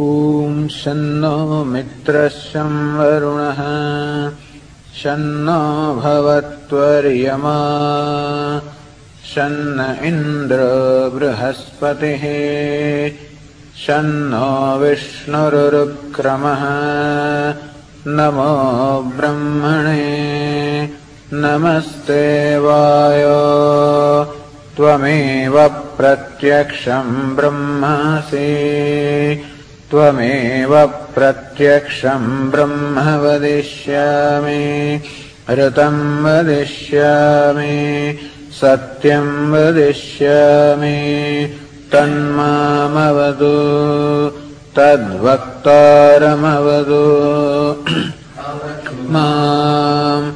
ॐ शन्नो मित्रशं वरुणः शन्नो भवत्वर्यमा शन्न इन्द्र बृहस्पतिः शन्नो विष्णुरुक्रमः नमो ब्रह्मणे नमस्ते वायो त्वमेव प्रत्यक्षम् ब्रह्मासि त्वमेव प्रत्यक्षम् ब्रह्म वदिष्यामि ऋतम् वदिष्यामि सत्यम् वदिष्यामि तन्मामवदु तद्वक्तारमवदु माम्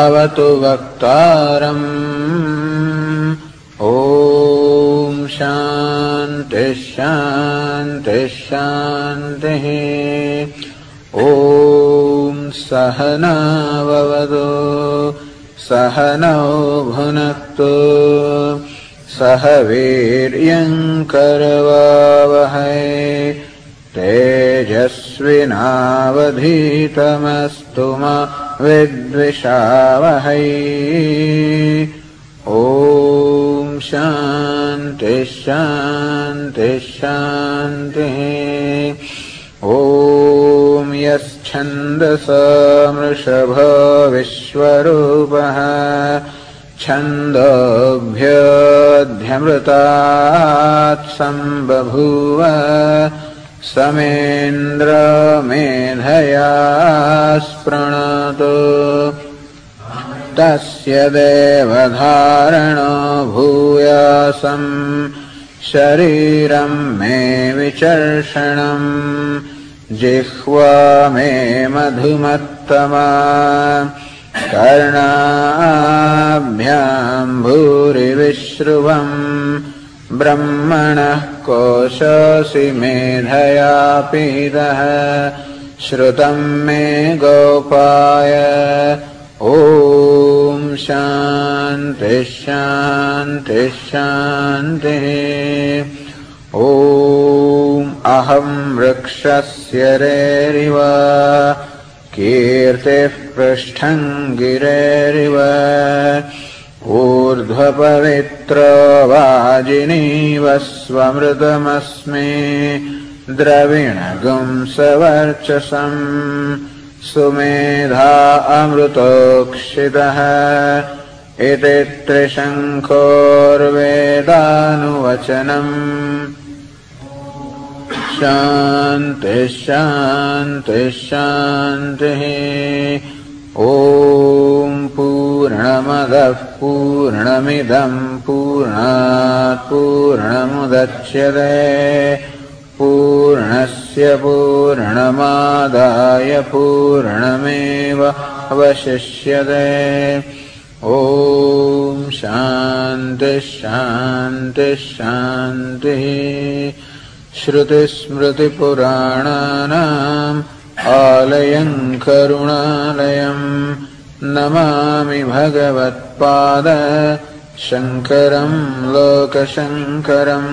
अवतु वक्तारम् ॐ शान्तिः शान्तिः शान्तिः। ॐ सहनाववतु सहनौ भुनक्तु सह वीर्यङ्करवावहै तेजस्विनावधीतमस्तु मा विद्विषावहै। ॐ शान्ति शान्ति श यच्छन्दसमृषभ विश्वरूपः छन्दोऽभ्यध्यमृतात्सम्बभूव बभूव समेन्द्र मेधया स्पृणतु तस्य देवधारणो भूयासम् शरीरम् मे विचर्षणम् जिह्वा मे मधुमत्तमा कर्णाभ्याम् भूरिविश्रुवम् ब्रह्मणः कोशसि मेधया पीतः श्रुतम् मे गोपाय ॐ शान्तिः। शान्तिः शान्तिः ॐ अहम् वृक्षस्य रेरिव कीर्तिः पृष्ठम् गिरेरिव। ऊर्ध्वपवित्रो वाजिनीव स्वमृतमस्मि द्रविणगुंसवर्चसम् सुमेधा अमृतोक्षितः इति त्रिशङ्खोर्वेदानुवचनम्। शान्तिः शान्तिः शान्तिः। ॐ पूर्णमदः पूर्णमिदम् पूर्णात् पूर्णमुदच्यते पूर्णस्य पूर्णमादाय पूर्णमेव अवशिष्यते। ॐ शान्तिः श्रुतिस्मृतिपुराणानाम् आलयम् करुणालयम् नमामि भगवत्पाद। शङ्करम् लोकशङ्करम्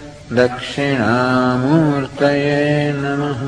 दक्षिणामूर्तये नमः।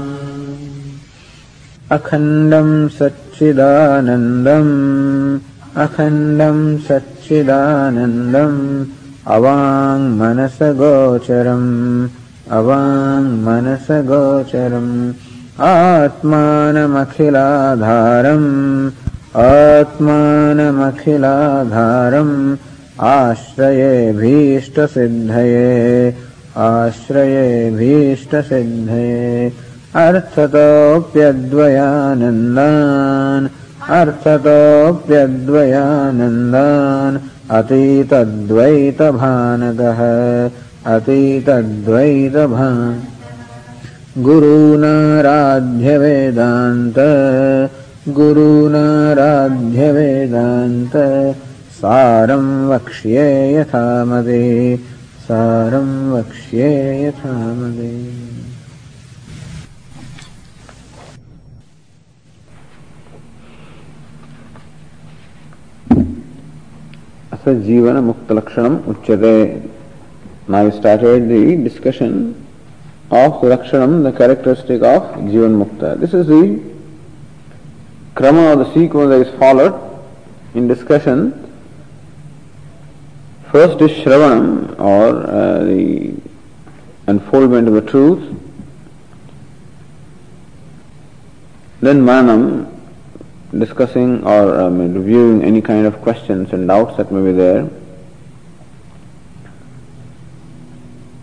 अखण्डम् सच्चिदानन्दम् अखण्डम् सच्चिदानन्दम् अवाङ्मनसगोचरम् अवाङ्मनसगोचरम् आत्मानमखिलाधारम् आत्मानमखिलाधारम् आश्रयेभीष्टसिद्धये आश्रयेऽभीष्टसिद्धे अर्थतोऽप्यद्वयानन्दान् अर्थतोऽप्यद्वयानन्दान् अतीतद्वैतभानकः अतीतद्वैतभा गुरूनाराध्यवेदान्त गुरूनाराध्यवेदान्त सारं वक्ष्ये यथा मते सारं वक्ष्ये यथा मदे अस जीवन मुक्त लक्षणम उच्यते Now we started the discussion of Lakshanam, the characteristic of Jivan Mukta. This is the krama or the sequence that is followed in discussion. First is Shravanam or uh, the unfoldment of the truth. Then Manam, discussing or um, reviewing any kind of questions and doubts that may be there.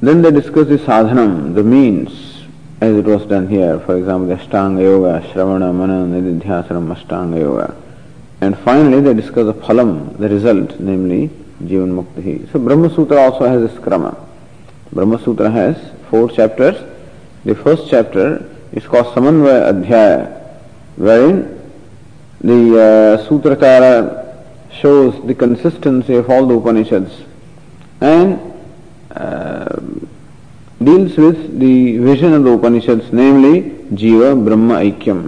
Then they discuss the sadhanam, the means, as it was done here. For example, the Ashtanga Yoga, Shravana, Mana, Nididhyasanam, Ashtanga Yoga. And finally they discuss the phalam, the result, namely जीवन मुक्त ही सो ब्रह्म सूत्र also has krama Brahma Sutra has four chapter the first chapter इसको Samanvaya Adhyaya where in the shows the consistency of all the Upanishad and deals with the vision of the Upanishad namely jiva Brahma aikyam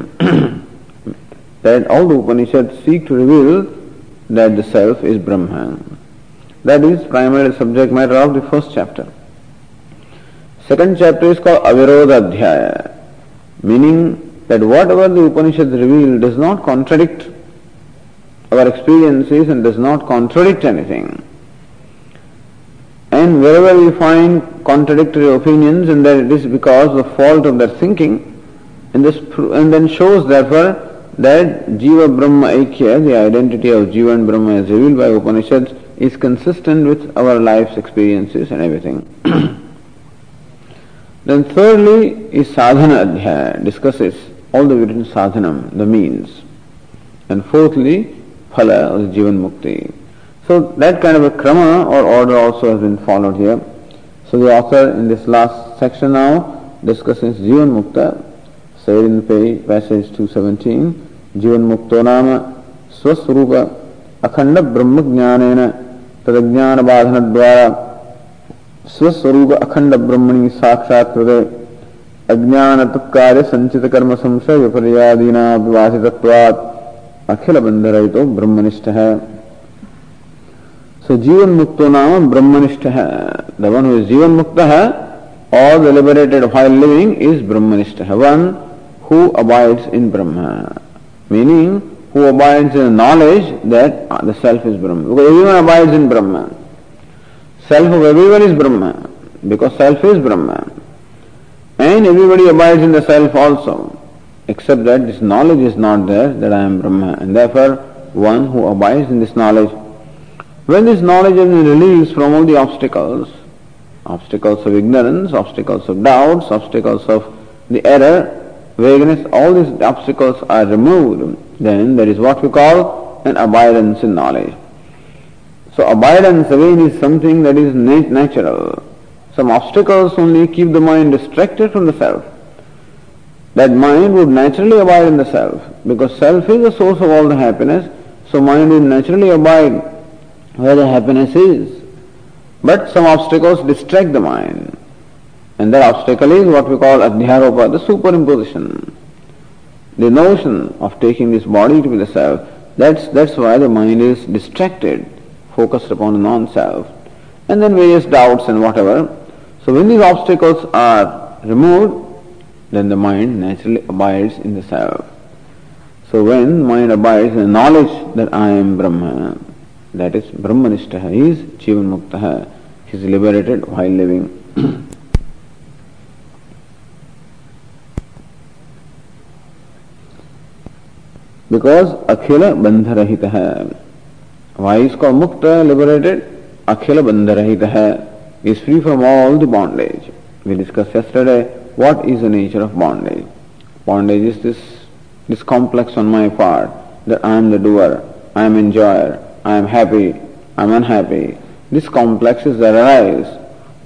that all the Upanishad seek to reveal that the self is Brahma That is primary subject matter of the first chapter. Second chapter is called Avirodha Adhyaya, meaning that whatever the Upanishads reveal does not contradict our experiences and does not contradict anything. And wherever we find contradictory opinions, and that it is because of fault of their thinking, and, this, and then shows therefore that Jiva Brahma Aikya, the identity of Jiva and Brahma as revealed by Upanishads, is consistent with our life's experiences and everything. then thirdly is Sadhana Adhyaya, discusses all the written sadhanam, the means. And fourthly, Phala or Jivan Mukti. So that kind of a krama or order also has been followed here. So the author in this last section now discusses Jivan Mukta, said in the page, passage 217, Jivan Mukto nama स्वस्वरूप अखंड ब्रह्म ज्ञानेन तदज्ञान बाधन द्वारा स्वस्वरूप अखंड ब्रह्मणी साक्षात हृदय अज्ञान तत्कार्य संचित कर्म संशय विपर्यादीना विवासितत्वात् अखिल बंध तो ब्रह्मनिष्ठ। है सो जीवन मुक्तो नाम ब्रह्मनिष्ठ। है दवन हुए जीवन मुक्त है और deliberated liberated while living is Brahmanishtha. है one who abides in Brahma meaning who abides in the knowledge that uh, the self is Brahma. Because everyone abides in Brahma. Self of everyone is Brahma. Because self is Brahma. And everybody abides in the self also. Except that this knowledge is not there that I am Brahma. And therefore one who abides in this knowledge when this knowledge is released from all the obstacles, obstacles of ignorance, obstacles of doubts, obstacles of the error, vagueness, all these obstacles are removed, then there is what we call an abidance in knowledge. So abidance again is something that is natural. Some obstacles only keep the mind distracted from the self. That mind would naturally abide in the self because self is the source of all the happiness. So mind would naturally abide where the happiness is. But some obstacles distract the mind. And that obstacle is what we call adhyaropa, the superimposition. The notion of taking this body to be the self. That's, that's why the mind is distracted, focused upon the non-self. And then various doubts and whatever. So when these obstacles are removed, then the mind naturally abides in the self. So when mind abides in the knowledge that I am Brahma, that is Brahmanishtaha, he is Jivan Muktaha, he is liberated while living. Because akhila bandha rahita है vice को मुक्त liberated अखिल बंध रहित है is free from all the bondage we discuss yesterday is the nature of bondage bondage is this this complex on my part that I am the doer I am enjoyer I am happy I am unhappy this complex is arise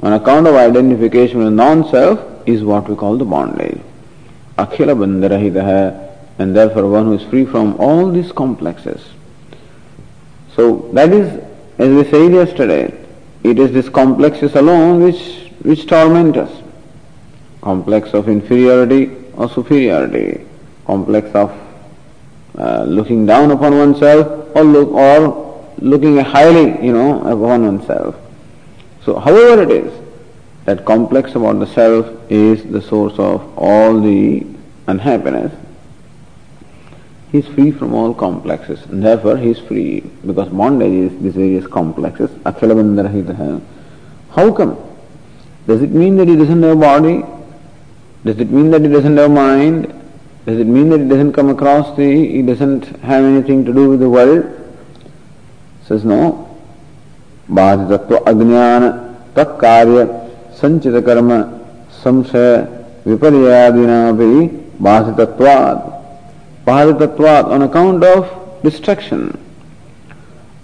on account of identification non self is what we call the bondage akhila bandha rahita है and therefore one who is free from all these complexes. So that is, as we said yesterday, it is these complexes alone which, which torment us. Complex of inferiority or superiority, complex of uh, looking down upon oneself or look or looking highly, you know, upon oneself. So however it is, that complex about the self is the source of all the unhappiness He is free from all complexes and therefore he is free because bondage is these various complexes. How come? Does it mean that he doesn't have body? Does it mean that he doesn't have mind? Does it mean that he doesn't come across the, he doesn't have anything to do with the world? Says no. बाधितत्व अज्ञान तत्कार्य संचित कर्म संशय विपर्यादिना भी बाधितत्वाद Paritattvat on account of destruction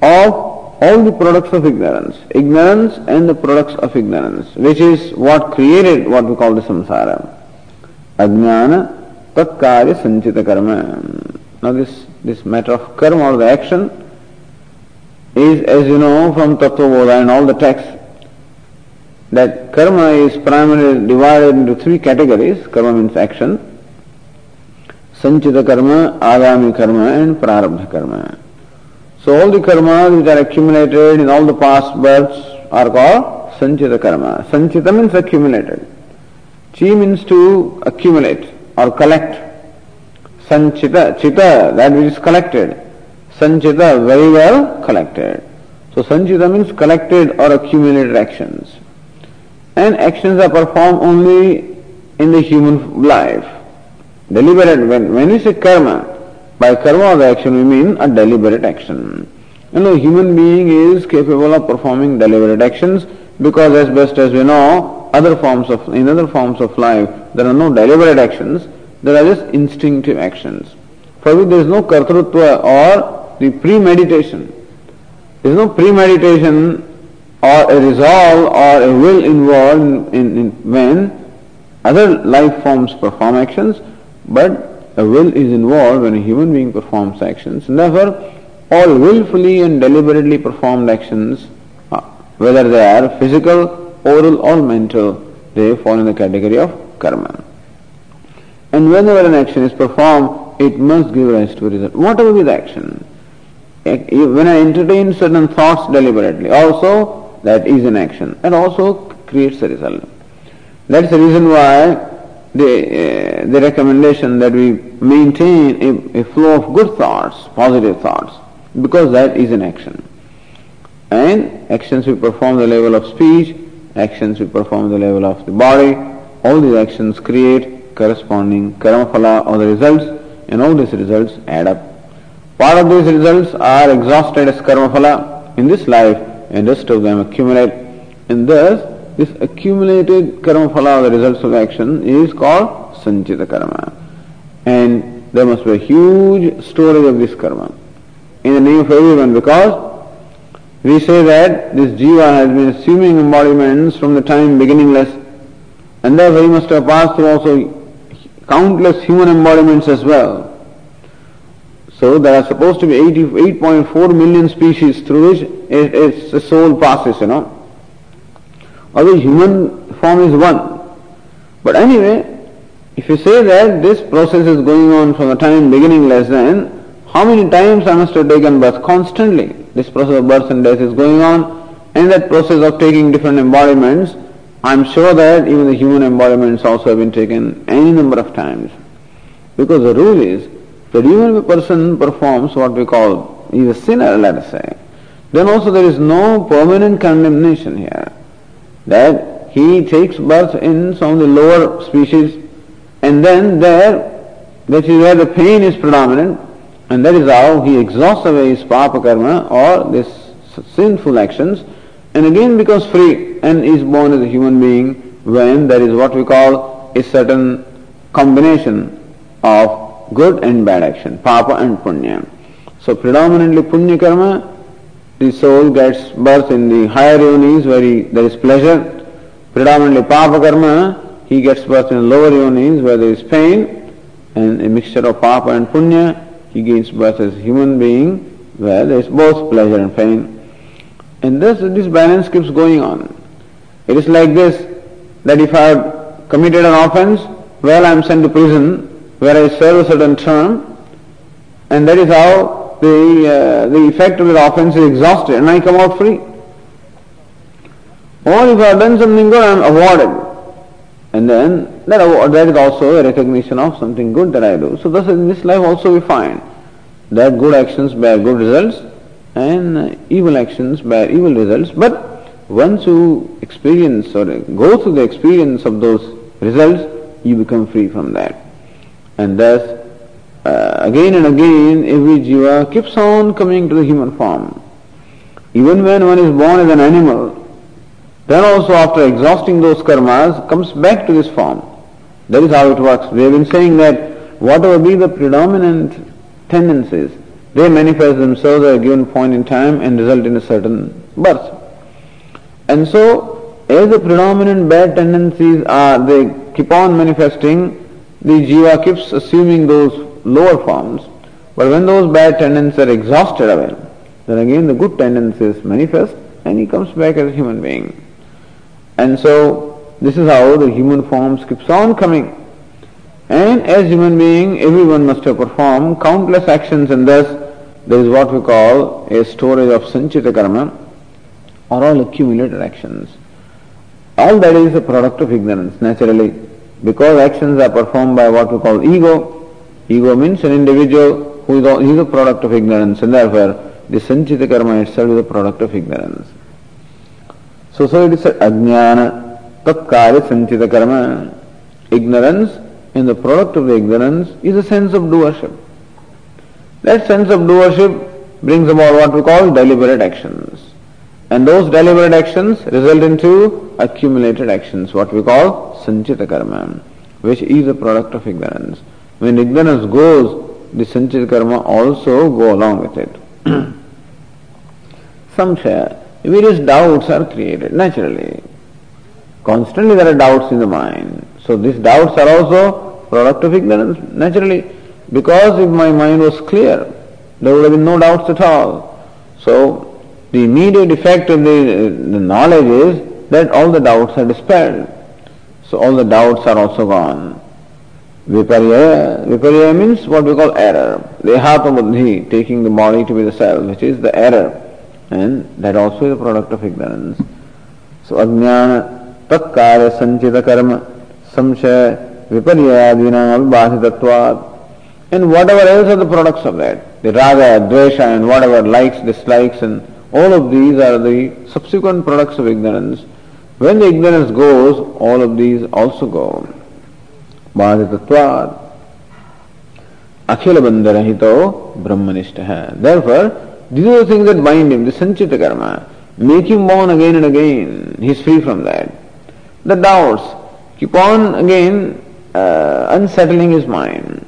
of all the products of ignorance, ignorance and the products of ignorance, which is what created what we call the samsara. Ajnana tatkarya sanchita karma. Now this, this matter of karma or the action is as you know from Tattva and all the texts that karma is primarily divided into three categories. Karma means action. संचित कर्म, आगामी कर्म and प्रारब्ध कर्म। So all the karma which are accumulated in all the past birth are call sanchit karma sanchit means accumulated chi means to accumulate और collect संचित चित that which is collected sanchita very well collected so sanchita means collected और accumulated actions and actions are perform only in the human life Deliberate, when, when we say karma, by karma of the action we mean a deliberate action. You know, human being is capable of performing deliberate actions because as best as we know, other forms of, in other forms of life, there are no deliberate actions, there are just instinctive actions. For which there is no kartrutva or the premeditation. There is no premeditation or a resolve or a will involved in, in when other life forms perform actions, but a will is involved when a human being performs actions. Therefore, all willfully and deliberately performed actions, uh, whether they are physical, oral or mental, they fall in the category of karma. And whenever an action is performed, it must give rise to a result. Whatever be the action. When I entertain certain thoughts deliberately, also that is an action and also creates a result. That's the reason why the, uh, the recommendation that we maintain a, a flow of good thoughts, positive thoughts, because that is an action. And actions we perform the level of speech, actions we perform the level of the body, all these actions create corresponding karma phala or the results, and all these results add up. Part of these results are exhausted as karma phala in this life, and rest of them accumulate. And thus, this accumulated karma phala, the results of action, is called sanchita karma. And there must be a huge storage of this karma in the name of everyone because we say that this jiva has been assuming embodiments from the time beginningless, and therefore he must have passed through also countless human embodiments as well. So there are supposed to be 88.4 million species through which a soul passes, you know. Although human form is one. But anyway, if you say that this process is going on from the time beginningless, then how many times I must have taken birth? Constantly. This process of birth and death is going on. And that process of taking different embodiments, I'm sure that even the human embodiments also have been taken any number of times. Because the rule is that even if a person performs what we call, he's a sinner, let us say, then also there is no permanent condemnation here. That he takes birth in some of the lower species and then there, that is where the pain is predominant, and that is how he exhausts away his papa karma or these sinful actions and again becomes free and is born as a human being when there is what we call a certain combination of good and bad action, papa and punya. So predominantly punya karma, the soul gets birth in the higher yonis where he, there is pleasure. Predominantly papa karma, he gets birth in lower yonis where there is pain and a mixture of papa and punya. He gains birth as a human being where there is both pleasure and pain. And thus this balance keeps going on. It is like this, that if I have committed an offense, well I am sent to prison where I serve a certain term and that is how the, uh, the effect of the offense is exhausted and I come out free. Or if I have done something good, I am awarded. And then that, that is also a recognition of something good that I do. So thus in this life also we find that good actions bear good results and evil actions bear evil results. But once you experience or go through the experience of those results, you become free from that. And thus, uh, again and again, every jiva keeps on coming to the human form. Even when one is born as an animal, then also after exhausting those karmas, comes back to this form. That is how it works. We have been saying that whatever be the predominant tendencies, they manifest themselves at a given point in time and result in a certain birth. And so, as the predominant bad tendencies are, they keep on manifesting, the jiva keeps assuming those lower forms. But when those bad tendencies are exhausted away, then again the good tendencies manifest and he comes back as a human being. And so this is how the human forms keeps on coming. And as human being, everyone must have performed countless actions and thus there is what we call a storage of sanchita karma or all accumulated actions. All that is a product of ignorance, naturally. Because actions are performed by what we call ego, ego means an individual who is a product of ignorance and therefore the sanchita karma itself is a product of ignorance. So, so it is ajnana, tatkari sanchita karma. Ignorance and the product of the ignorance is a sense of doership. That sense of doership brings about what we call deliberate actions. And those deliberate actions result into accumulated actions, what we call sanchita karma, which is a product of ignorance. When ignorance goes, the sanchita karma also go along with it. Samshaya, various doubts are created naturally. Constantly there are doubts in the mind. So these doubts are also product of ignorance naturally. Because if my mind was clear, there would have been no doubts at all. So the immediate effect of the, the knowledge is that all the doubts are dispelled. So all the doubts are also gone. Viparya, viparya means what we call error. Dehatma buddhi, taking the body to be the self, which is the error. And that also is a product of ignorance. So ajnana, tatkarya sanchita karma, samshaya, viparyadina abhasitatvat. And whatever else are the products of that. The raga, dvesha and whatever likes, dislikes and all of these are the subsequent products of ignorance. When the ignorance goes, all of these also go. Bhasitatvat. Akhila bandha rahito Brahmanishtha है Therefore, these are the things that bind him, the sanchita karma. Make him born again and again. He is free from that. The doubts keep on again uh, unsettling his mind.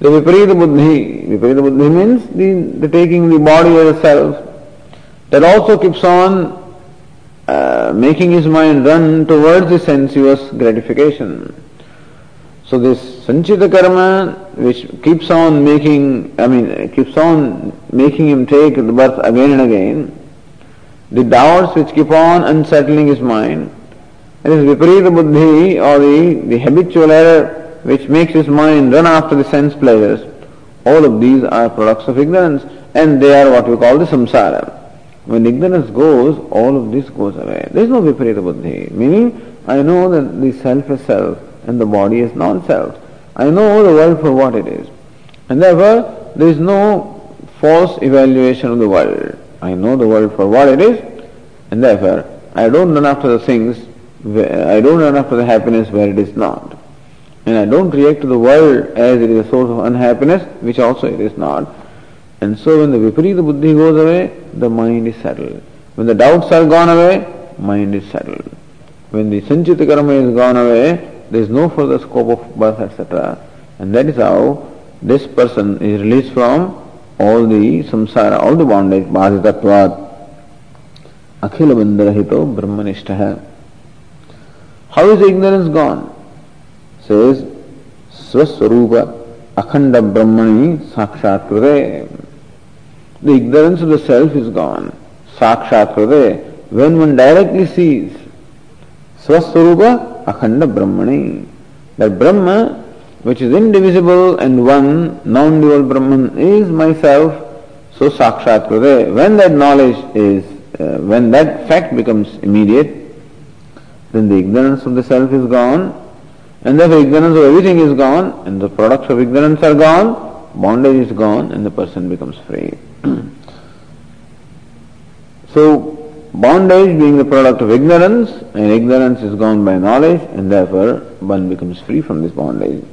The viparita buddhi, viparita buddhi means the, the taking the body as a self. That also keeps on uh, making his mind run towards the sensuous gratification. So this sanchita karma, which keeps on making, I mean, keeps on making him take the birth again and again, the doubts which keep on unsettling his mind, and this viparita buddhi or the, the habitual error which makes his mind run after the sense pleasures, all of these are products of ignorance and they are what we call the samsara. When ignorance goes, all of this goes away. There is no viparita buddhi, meaning I know that the self is self and the body is non-self. I know the world for what it is. And therefore, there is no false evaluation of the world. I know the world for what it is, and therefore, I don't run after the things, I don't run after the happiness where it is not. And I don't react to the world as it is a source of unhappiness, which also it is not. And so when the viparita buddhi goes away, the mind is settled. When the doubts are gone away, mind is settled. When the sanchita karma is gone away, there is no further scope of birth, etc. And that is how this person is released from all the samsara, all the bondage, bhasitatvat, akhila bandharahito brahmanishtaha. How is ignorance gone? says Swaswarupa Akhanda Brahmani Sakshatkృతే. The ignorance of the self is gone. Sakshatkృతే. When one directly sees Swaswarupa Akhanda Brahmani, that Brahma which is indivisible and one, non-dual Brahman is myself, so sakshat krute. When that knowledge is, uh, when that fact becomes immediate, then the ignorance of the self is gone, and therefore ignorance of everything is gone, and the products of ignorance are gone, bondage is gone, and the person becomes free. so, bondage being the product of ignorance, and ignorance is gone by knowledge, and therefore one becomes free from this bondage.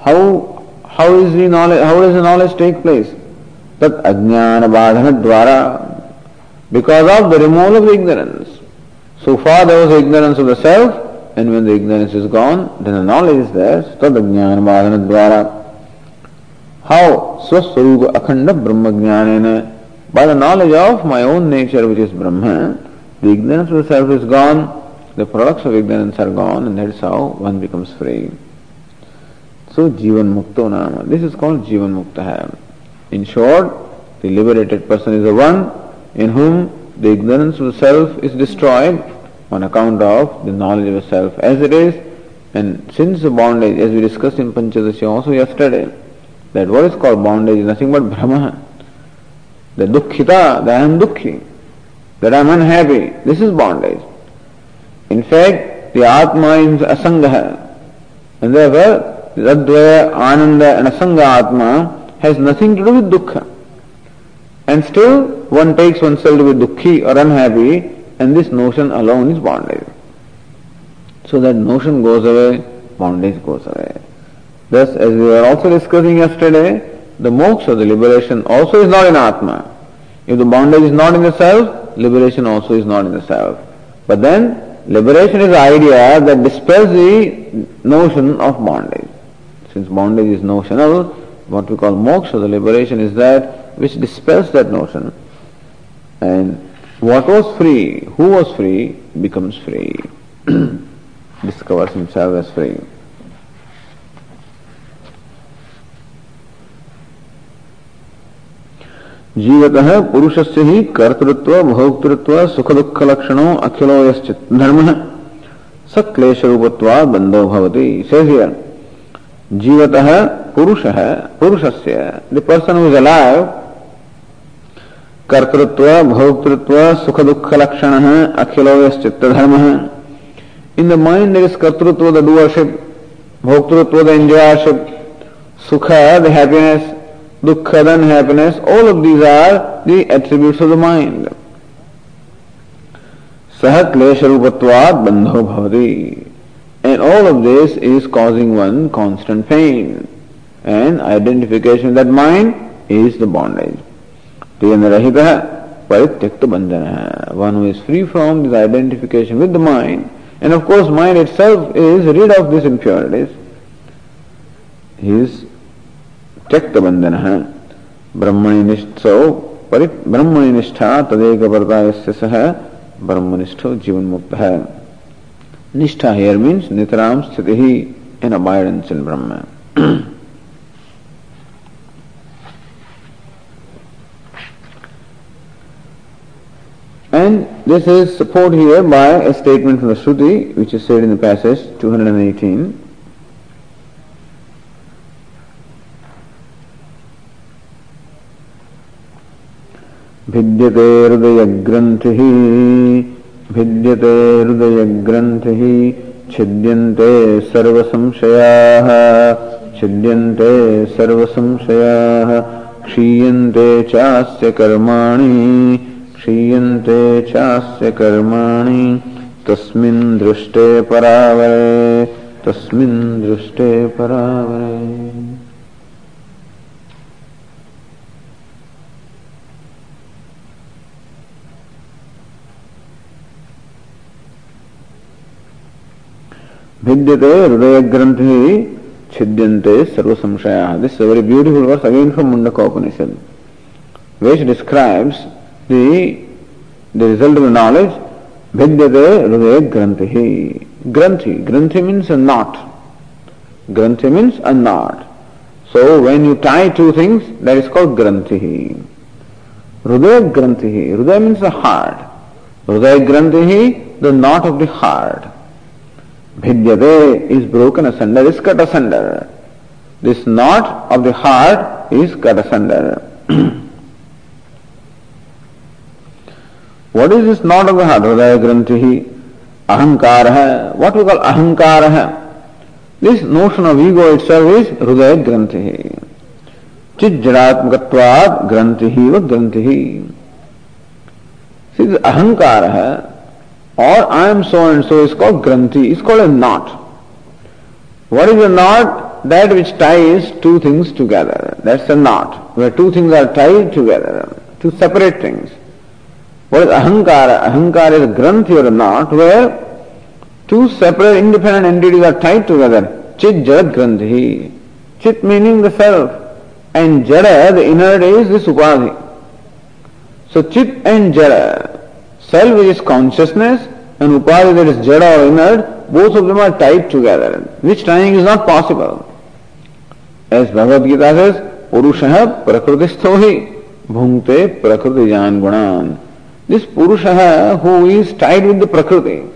How, how is the knowledge, how does the knowledge take place? That ajnana badhana dwara, because of the removal of the ignorance. So far there was ignorance of the self, and when the ignorance is gone, then the knowledge is there. Tad ajnana badhana dwara. How? Swaswarupa akhanda brahma jnanena. By the knowledge of my own nature, which is Brahma, the ignorance of the self is gone, the products of ignorance are gone, and that's how one becomes free. So Jivan Mukto Nama. This is called Jivan Mukta. In short, the liberated person is the one in whom the ignorance of the self is destroyed on account of the knowledge of the self as it is. And since the bondage, as we discussed in Panchadasya also yesterday, that what is called bondage is nothing but Brahma. The dukkhita, that I am dukhi, that I am unhappy, this is bondage. In fact, the Atma is asanga, and therefore Advaya, Ananda and Asanga Atma has nothing to do with dukkha. And still one takes oneself to be dukkhi or unhappy and this notion alone is bondage. So that notion goes away, bondage goes away. Thus, as we were also discussing yesterday, the moksha, the liberation also is not in Atma. If the bondage is not in the self, liberation also is not in the self. But then, liberation is the idea that dispels the notion of bondage. Since bondage is notional, what we call moksha, the liberation, is that which dispels that notion. And what was free, who was free, becomes free, discovers himself as free. जीवतः पुरुषस्य ही कर्तृत्व, भोक्तृत्व सुख दुख लक्षणों अखिलो यश्चित धर्म स क्लेश रूपत्वा बंधो भवति। says here जीवतः पुरुष, पुरुषस्य द पर्सन इज़ अलाइव कर्तृत्व, भोक्तृत्व सुख दुख लक्षण है अखिलो चित्त धर्म है in the mind is kartritva the doership bhoktritva the enjoyership sukha the happiness dukkha, then happiness, all of these are the attributes of the mind. Sahat klesharupatvat bandho bhavati. And all of this is causing one constant pain. And identification of that mind is the bondage. Priyanarahita parityakta bandhana. One who is free from this identification with the mind. And of course mind itself is rid of these impurities. He is त्यक्त बंधन तदेक वर्ता सह ब्रह्मनिष्ठ जीवन मुक्त है निष्ठा here means नितराम स्थिति ही इन abide and sin Brahma And this is supported here by a statement from the Shruti, which is said in the passage 218. भिद्यते हृदयग्रन्थिः भिद्यते हृदयग्रन्थिः छिद्यन्ते सर्वसंशयाः छिद्यन्ते सर्वसंशयाः क्षीयन्ते चास्य कर्माणि क्षीयन्ते चास्य कर्माणि तस्मिन् दृष्टे परावरे तस्मिन् दृष्टे परावरे भिद्यते हृदय granthi chhidyante sarva samshaya this very beautiful verse again from Mundaka Upanishad which describes the the result of knowledge bhidyate hridaya granthi granthi granthi means a granthi means a so when you tie two things that is called granthi. Hridaya granthi hridaya means a heart hridaya granthi the knot of the heart Bhidyate is broken asunder, is cut asunder. This knot of the heart is cut asunder. what is this knot of the heart? Hridaya Granthi. Ahankara. What we call Ahankara. This notion of ego itself is Hridaya Granthi. Chijjadatmakatvad granthi ही व ग्रंथि ही the ahankara or I am so and so is called granthi, is called a knot. What is a knot? That which ties two things together. That's a knot, where two things are tied together, two separate things. What is ahankara? Ahankara is a granthi or a knot where two separate independent entities are tied together. Chit jad granthi. Chit meaning the self. And jada, the inert is this upadhi. So chit and jada, self is consciousness and upadhi that is jada or inert, both of them are tied together, which tying is not possible. As Bhagavad Gita says, Purusha prakrutistho hi bhungte prakriti jan gunan. This Purusha who is tied with the Prakriti,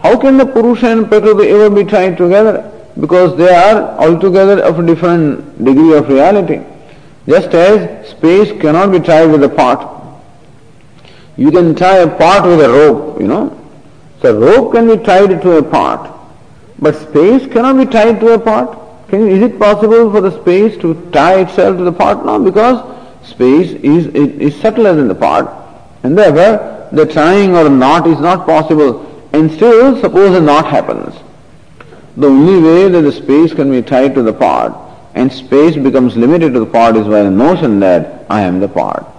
how can the Purusha and Prakriti ever be tied together? Because they are altogether of a different degree of reality. Just as space cannot be tied with a pot. You can tie a pot with a rope, you know. So rope can be tied to a pot. But space cannot be tied to a pot. Can, is it possible for the space to tie itself to the pot? No, because space is, is, subtler than the pot. And therefore, the tying or knot is not possible. And still, suppose a knot happens. The only way that the space can be tied to the pot and space becomes limited to the pot is by the notion that I am the pot.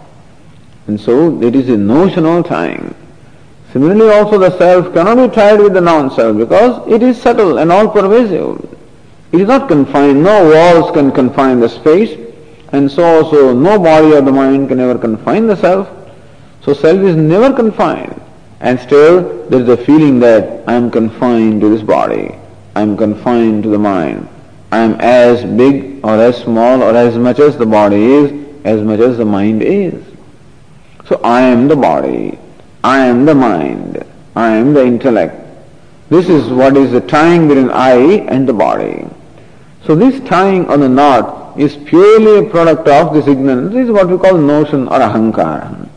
And so it is a notional tying. Similarly also the self cannot be tied with the non-self because it is subtle and all pervasive. It is not confined, no walls can confine the space and so also no body or the mind can ever confine the self. So self is never confined. And still there is a feeling that I am confined to this body. I am confined to the mind. I am as big or as small or as much as the body is, as much as the mind is. So I am the body. I am the mind. I am the intellect. This is what is the tying between I and the body. So this tying on the knot is purely a product of this ignorance. This is what we call notion or ahankara.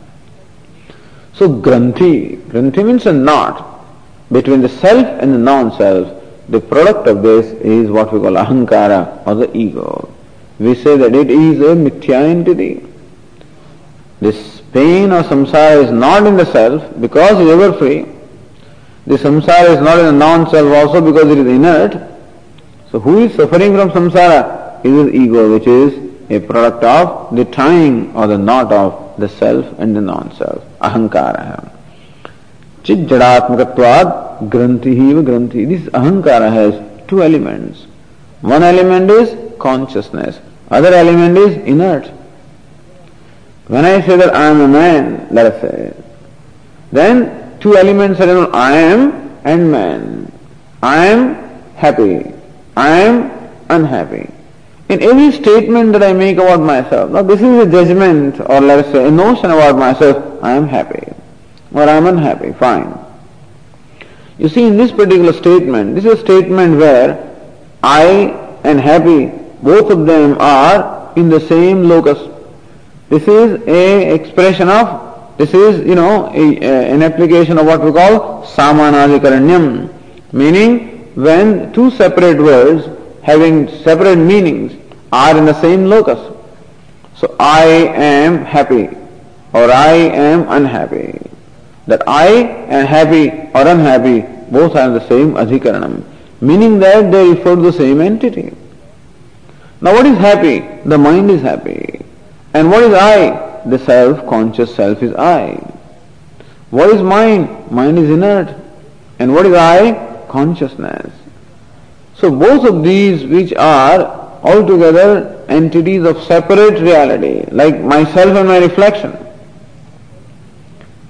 So granthi, granthi means a knot between the self and the non-self. The product of this is what we call ahankara or the ego. We say that it is a mithya entity. This pain or samsara is not in the self because it is ever free. The samsara is not in the non-self also because it is inert. So who is suffering from samsara? It is ego which is a product of the tying or the knot of the self and the non-self. Ahankara. Chit jadatmakatvad granthi hiva granthi. This ahankara has two elements. One element is consciousness. Other element is inert. When I say that I am a man, let us say, then two elements are I am and man. I am happy. I am unhappy. In every statement that I make about myself, now this is a judgment or let us say a notion about myself, I am happy or I am unhappy, fine. You see in this particular statement, this is a statement where I and happy, both of them are in the same locus. This is a expression of, this is, you know, a, a, an application of what we call samanadikaranyam, meaning when two separate words having separate meanings are in the same locus. So I am happy or I am unhappy. That I am happy or unhappy both are the same adhikaranam, meaning that they refer to the same entity. Now what is happy? The mind is happy. And what is I? The self, conscious self is I. What is mind? Mind is inert. And what is I? Consciousness. So both of these which are altogether entities of separate reality, like myself and my reflection.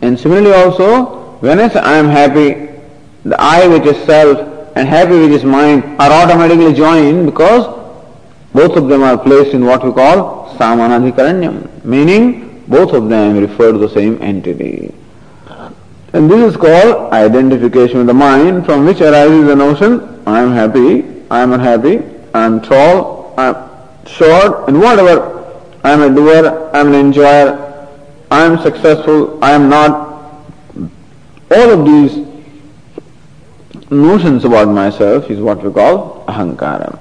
And similarly also, when I say I am happy, the I which is self and happy which is mind are automatically joined because both of them are placed in what we call samanadhikaranyam, meaning both of them refer to the same entity. And this is called identification of the mind from which arises the notion I am happy, I am unhappy, I am tall, I am short, and whatever. I am a doer, I am an enjoyer, I am successful, I am not. All of these notions about myself is what we call ahankara.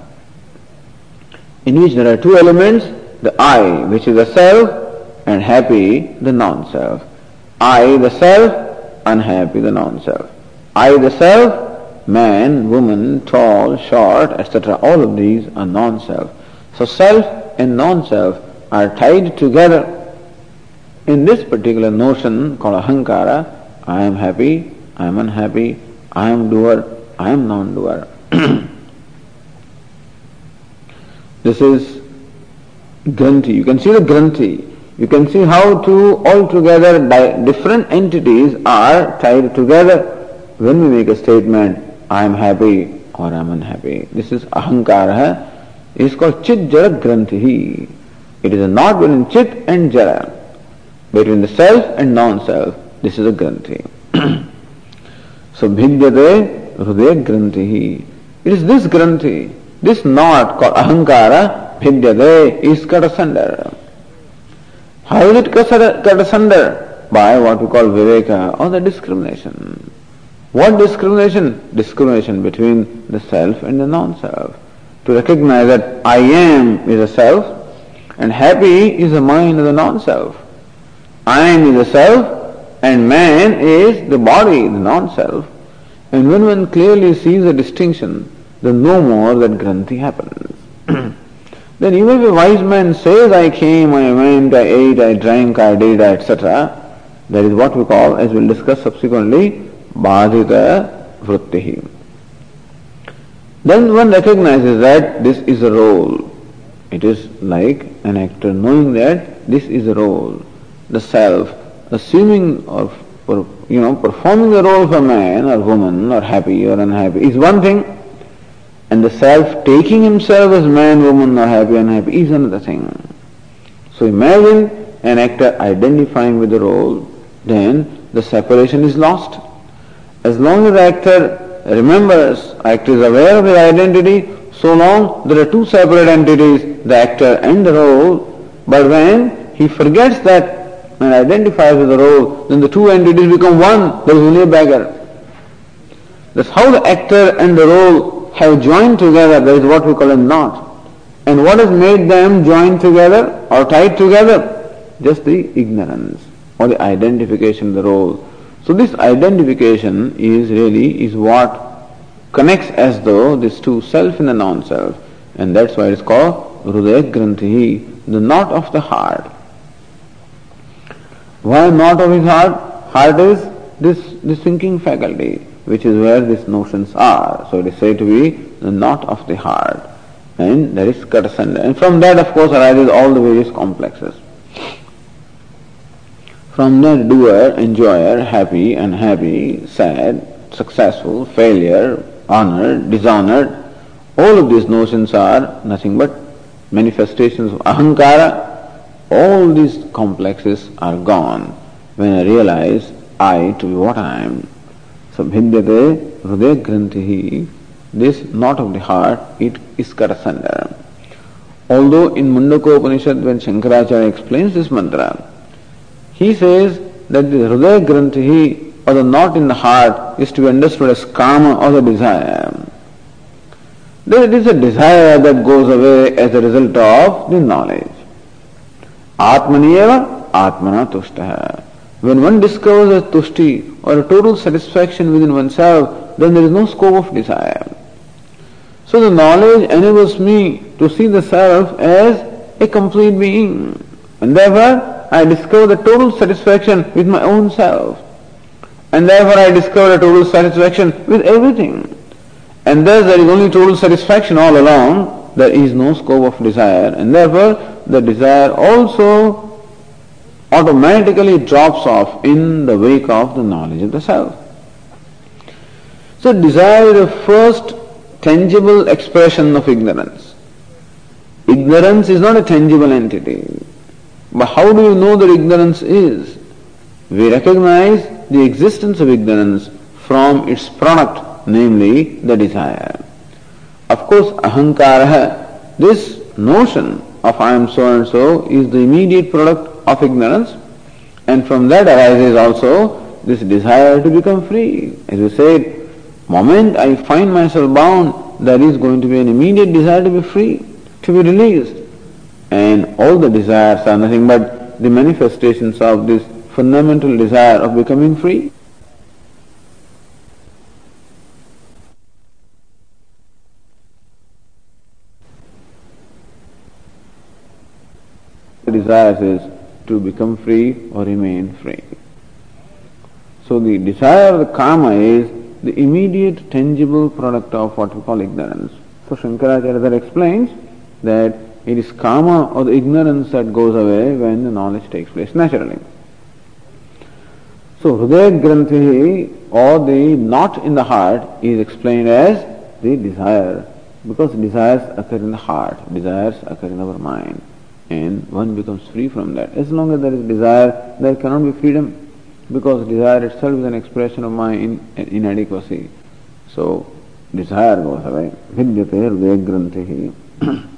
In which there are two elements, the I, which is the self, and happy, the non-self. I, the self, unhappy, the non-self. I, the self, man, woman, tall, short, etc. All of these are non-self. So self and non-self are tied together in this particular notion called ahankara. I am happy, I am unhappy, I am doer, I am non-doer. this is granthi. You can see the granthi. You can see how two altogether different entities are tied together when we make a statement, I am happy or I am unhappy. This is ahankara. It is called chit jara granthi. It is a knot between chit and jara, between the self and non-self. This is a granthi. so bhidyate hridaya granthi. It is this granthi, this knot called ahankara, bhidyate, is cut asunder. How is it cut asunder? By what we call viveka or the discrimination. What discrimination? Discrimination between the self and the non-self. To recognize that I am is a self and happy is the mind of the non-self. I am is the self and man is the body, the non-self. And when one clearly sees the distinction, then no more that granthi happens. then even if a wise man says, I came, I went, I ate, I drank, I did, etc., that is what we call, as we'll discuss subsequently, badhita vrittihi. Then one recognizes that this is a role. It is like an actor knowing that this is a role, the self, assuming or, or you know performing the role of a man or woman or happy or unhappy is one thing, and the self taking himself as man, woman or happy unhappy is another thing. So imagine an actor identifying with the role, then the separation is lost. As long as the actor remembers, actor is aware of his identity, so long there are two separate entities, the actor and the role, but when he forgets that and identifies with the role, then the two entities become one, there is only a beggar. That's how the actor and the role have joined together, that is what we call a knot. And what has made them join together or tied together? Just the ignorance or the identification of the role. So this identification is really is what connects as though these two self and the non-self. And that's why it's called Granthi, the knot of the heart. Why knot of his heart? Heart is this, this thinking faculty, which is where these notions are. So it is said to be the knot of the heart. And that is Katasanda. And from that, of course, arises all the various complexes. From that, doer, enjoyer, happy, unhappy, sad, successful, failure, honored, dishonored, all of these notions are nothing but manifestations of ahankara. All these complexes are gone when I realize I to be what I am. So bhidyate hridaya grantihi, this knot of the heart, it is cut asunder. Although in Mundaka Upanishad when Shankaracharya explains this mantra, he says that the hridaya grantihi or the knot in the heart is to be understood as kama or the desire. There is a desire that goes away as a result of the knowledge. Atmaniyeva atmana tushtaha. When one discovers a tushti or a total satisfaction within oneself, then there is no scope of desire. So the knowledge enables me to see the self as a complete being. And therefore, I discover the total satisfaction with my own self. And therefore I discover a total satisfaction with everything. And thus there is only total satisfaction all along. There is no scope of desire. And therefore the desire also automatically drops off in the wake of the knowledge of the self. So desire is the first tangible expression of ignorance. Ignorance is not a tangible entity. But how do you know that ignorance is? We recognize the existence of ignorance from its product, namely the desire. Of course, ahankara, this notion of I am so and so is the immediate product of ignorance and from that arises also this desire to become free. As you said, moment I find myself bound, there is going to be an immediate desire to be free, to be released. And all the desires are nothing but the manifestations of this fundamental desire of becoming free. The desire is to become free or remain free. So the desire of the karma is the immediate tangible product of what we call ignorance. So Shankaracharya explains that it is karma or the ignorance that goes away when the knowledge takes place naturally. So Hridaya Granthi or the knot in the heart is explained as the desire because desires occur in the heart, desires occur in our mind and one becomes free from that. As long as there is desire, there cannot be freedom because desire itself is an expression of my in, inadequacy. So, desire goes away. Bhidyate hridayagrantihi.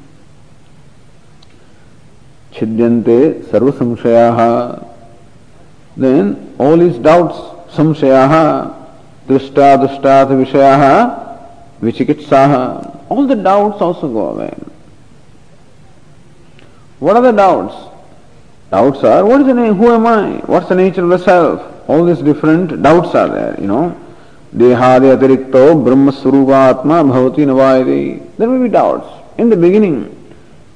Chidyante sarva samshayaha. Then all his doubts, samshayaha, drishta, drishtata, vishayaha, vichikitsaha, all the doubts also go away. What are the doubts? Doubts are, what is the name, who am I? What's the nature of the self? All these different doubts are there, you know. Dehadi atirikto brahma surupatma bhavati navayati. There may be doubts. In the beginning,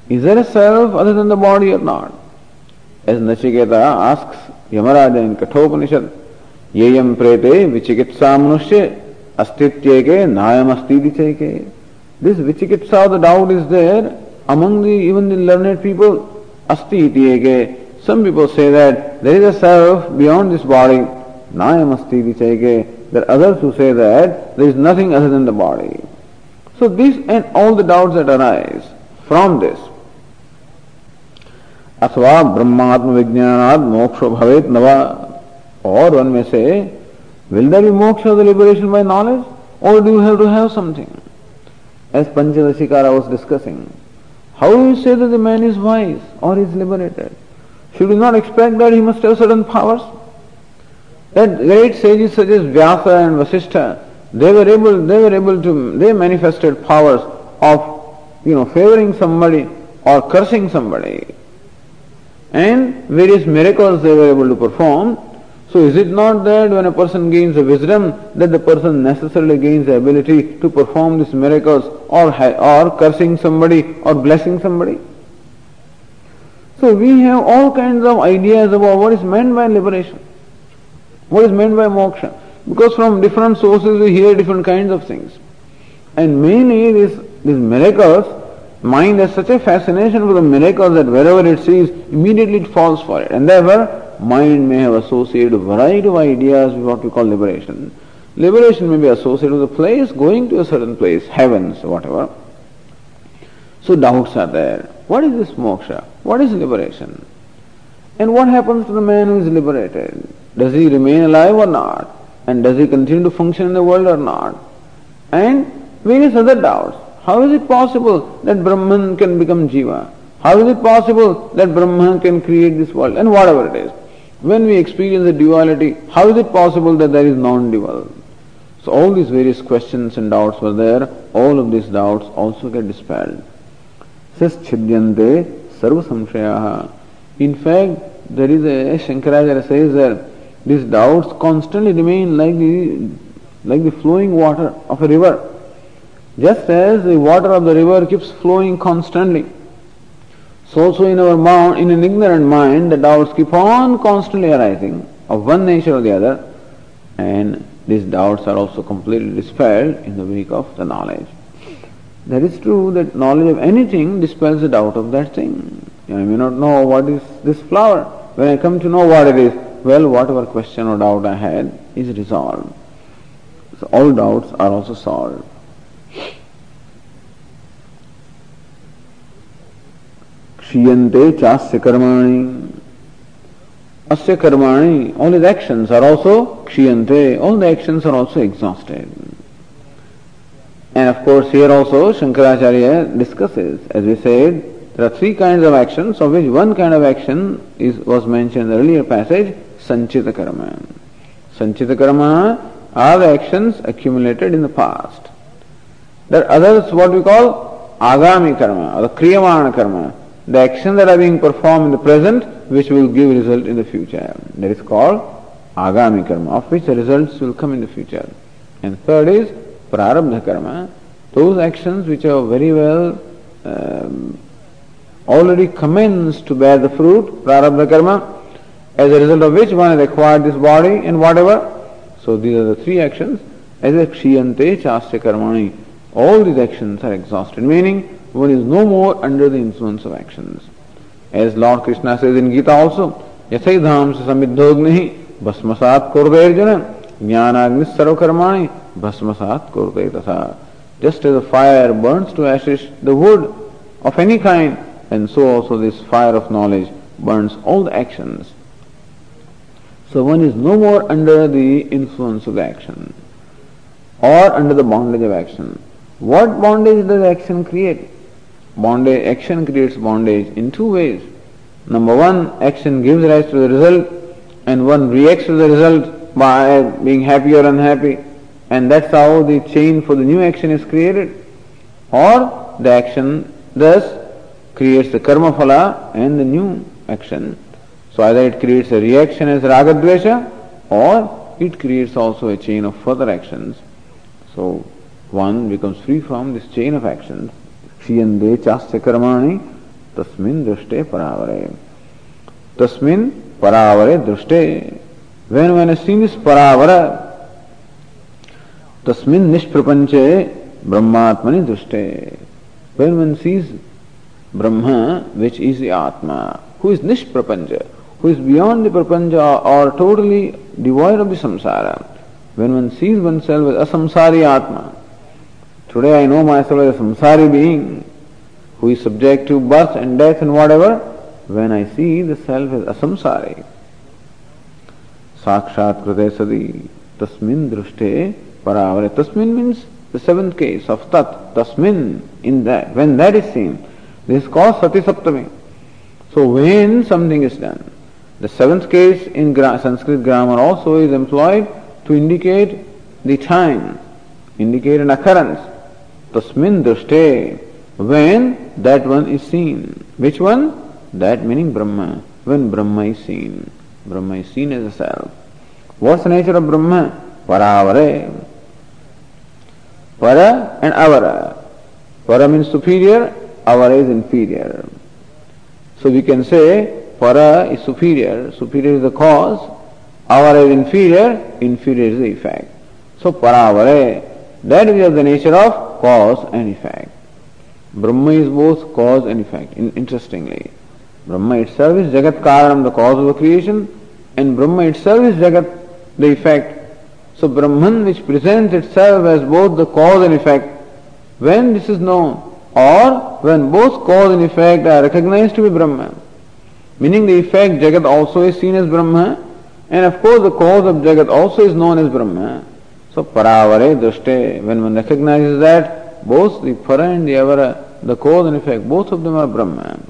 is there a self other than the body or not? As Nachiketa asks Yamaraja in Kathopanishad, Yeyam prete vichikitsa manusya astityeke nayam astiti cheke. This vichikitsa, the doubt is there among the even the learned people, asti iti eke, some people say that there is a self beyond this body, nayam asti iti cheke. There are others who say that there is nothing other than the body. So this and all the doubts that arise from this, अथवा ब्रह्मात्म विज्ञानाद मोक्ष भवेत नवा or one may say, will there be moksha, the liberation by knowledge, or do you have to have something? As Panchadashikara was discussing, how do you say that the man is wise or is liberated? Should we not expect that he must have certain powers? That great sages such as Vyasa and Vasishtha, they were able, they were able to, they manifested powers of, you know, favoring somebody or cursing somebody. And various miracles they were able to perform so is it not that when a person gains a wisdom that the person necessarily gains the ability to perform these miracles or, or cursing somebody or blessing somebody? So we have all kinds of ideas about what is meant by liberation, what is meant by moksha. Because from different sources we hear different kinds of things. And mainly these, these miracles, mind has such a fascination for the miracles that wherever it sees, immediately it falls for it. And therefore mind may have associated a variety of ideas with what we call liberation. Liberation may be associated with a place, going to a certain place, heavens, whatever. So doubts are there. What is this moksha? What is liberation? And what happens to the man who is liberated? Does he remain alive or not? And does he continue to function in the world or not? And various other doubts. How is it possible that Brahman can become Jiva? How is it possible that Brahman can create this world? And whatever it is. When we experience the duality, how is it possible that there is non-dual? So all these various questions and doubts were there. All of these doubts also get dispelled. Says chidyante sarva. In fact, there is a Shankaracharya says that these doubts constantly remain like the like the flowing water of a river. Just as the water of the river keeps flowing constantly. So also in our mind, in an ignorant mind, the doubts keep on constantly arising of one nature or the other, and these doubts are also completely dispelled in the wake of the knowledge. That is true that knowledge of anything dispels the doubt of that thing. I may not know what is this flower. When I come to know what it is, well, whatever question or doubt I had is resolved. So all doubts are also solved. क्षीयन्ते चास्य कर्माणि asya karmani, all his actions are also kshiyante, all the actions are also exhausted. And of course here also Shankaracharya discusses, as we said, there are three kinds of actions, of which one kind of action is, was mentioned in the earlier passage, sanchita karma. Sanchita karma are the actions accumulated in the past. There are others what we call agami karma, or the kriyamana karma, the actions that are being performed in the present which will give result in the future. That is called agami karma, of which the results will come in the future. And third is prarabdha karma, those actions which are very well um, already commenced to bear the fruit, prarabdha karma, as a result of which one has acquired this body and whatever. So these are the three actions. As a kshiyante chasya karmani, all these actions are exhausted, meaning one is no more under the influence of actions. As Lord Krishna says in Gita also, यथैधाम से समिद्धोग्नि भस्मसात कुर्देर्जुन ज्ञानाग्नि सर्वकर्माणि भस्मसात कुर्दे तथा just as a fire burns to ashes the wood of any kind, and so also this fire of knowledge burns all the actions. So one is no more under the influence of the action or under the bondage of action. What bondage does action create? Bondage, action creates bondage in two ways. Number one, action gives rise to the result, and one reacts to the result by being happy or unhappy, and that's how the chain for the new action is created. Or the action thus creates the karma phala and the new action. So either it creates a reaction as ragadvesha, or it creates also a chain of further actions. So one becomes free from this chain of actions. क्षीयंदे चास्य कर्माणि तस्मिन दृष्टे परावरे। तस्मिन परावरे दृष्टे। When when seen is परावर tasmin nishprapancha brahmatmani drishte. When when sees Brahma which is atma who is nishprapancha who is beyond the prapancha और totally divide of the samsara When one sees oneself as a samsari atma, Today I know myself as a samsari being who is subject to birth and death and whatever. When I see the self as a samsari, sakshat sadi tasmin drushte paravare. Tasmin means the seventh case of tat, tasmin, in that. When that is seen, this is called sati saptami. So when something is done, the seventh case in Sanskrit grammar also is employed to indicate the time, indicate an occurrence. Tasmin drashte, when that one is seen. Which one? That meaning Brahma. When Brahma is seen. Brahma is seen as a self. What's the nature of Brahma? Paravare. Para and avara. Para means superior, avara is inferior. So we can say para is superior, superior is the cause, avara is inferior, inferior is the effect. So paravare, that is the nature of cause and effect. Brahma is both cause and effect. In, interestingly, Brahma itself is Jagat Karanam, the cause of the creation, and Brahma itself is Jagat, the effect. So Brahman which presents itself as both the cause and effect, when this is known, or when both cause and effect are recognized to be Brahman, meaning the effect Jagat also is seen as Brahma, and of course the cause of Jagat also is known as Brahma. So paravare drashte, when one recognizes that, both the para and the avara, the cause and effect, both of them are Brahman.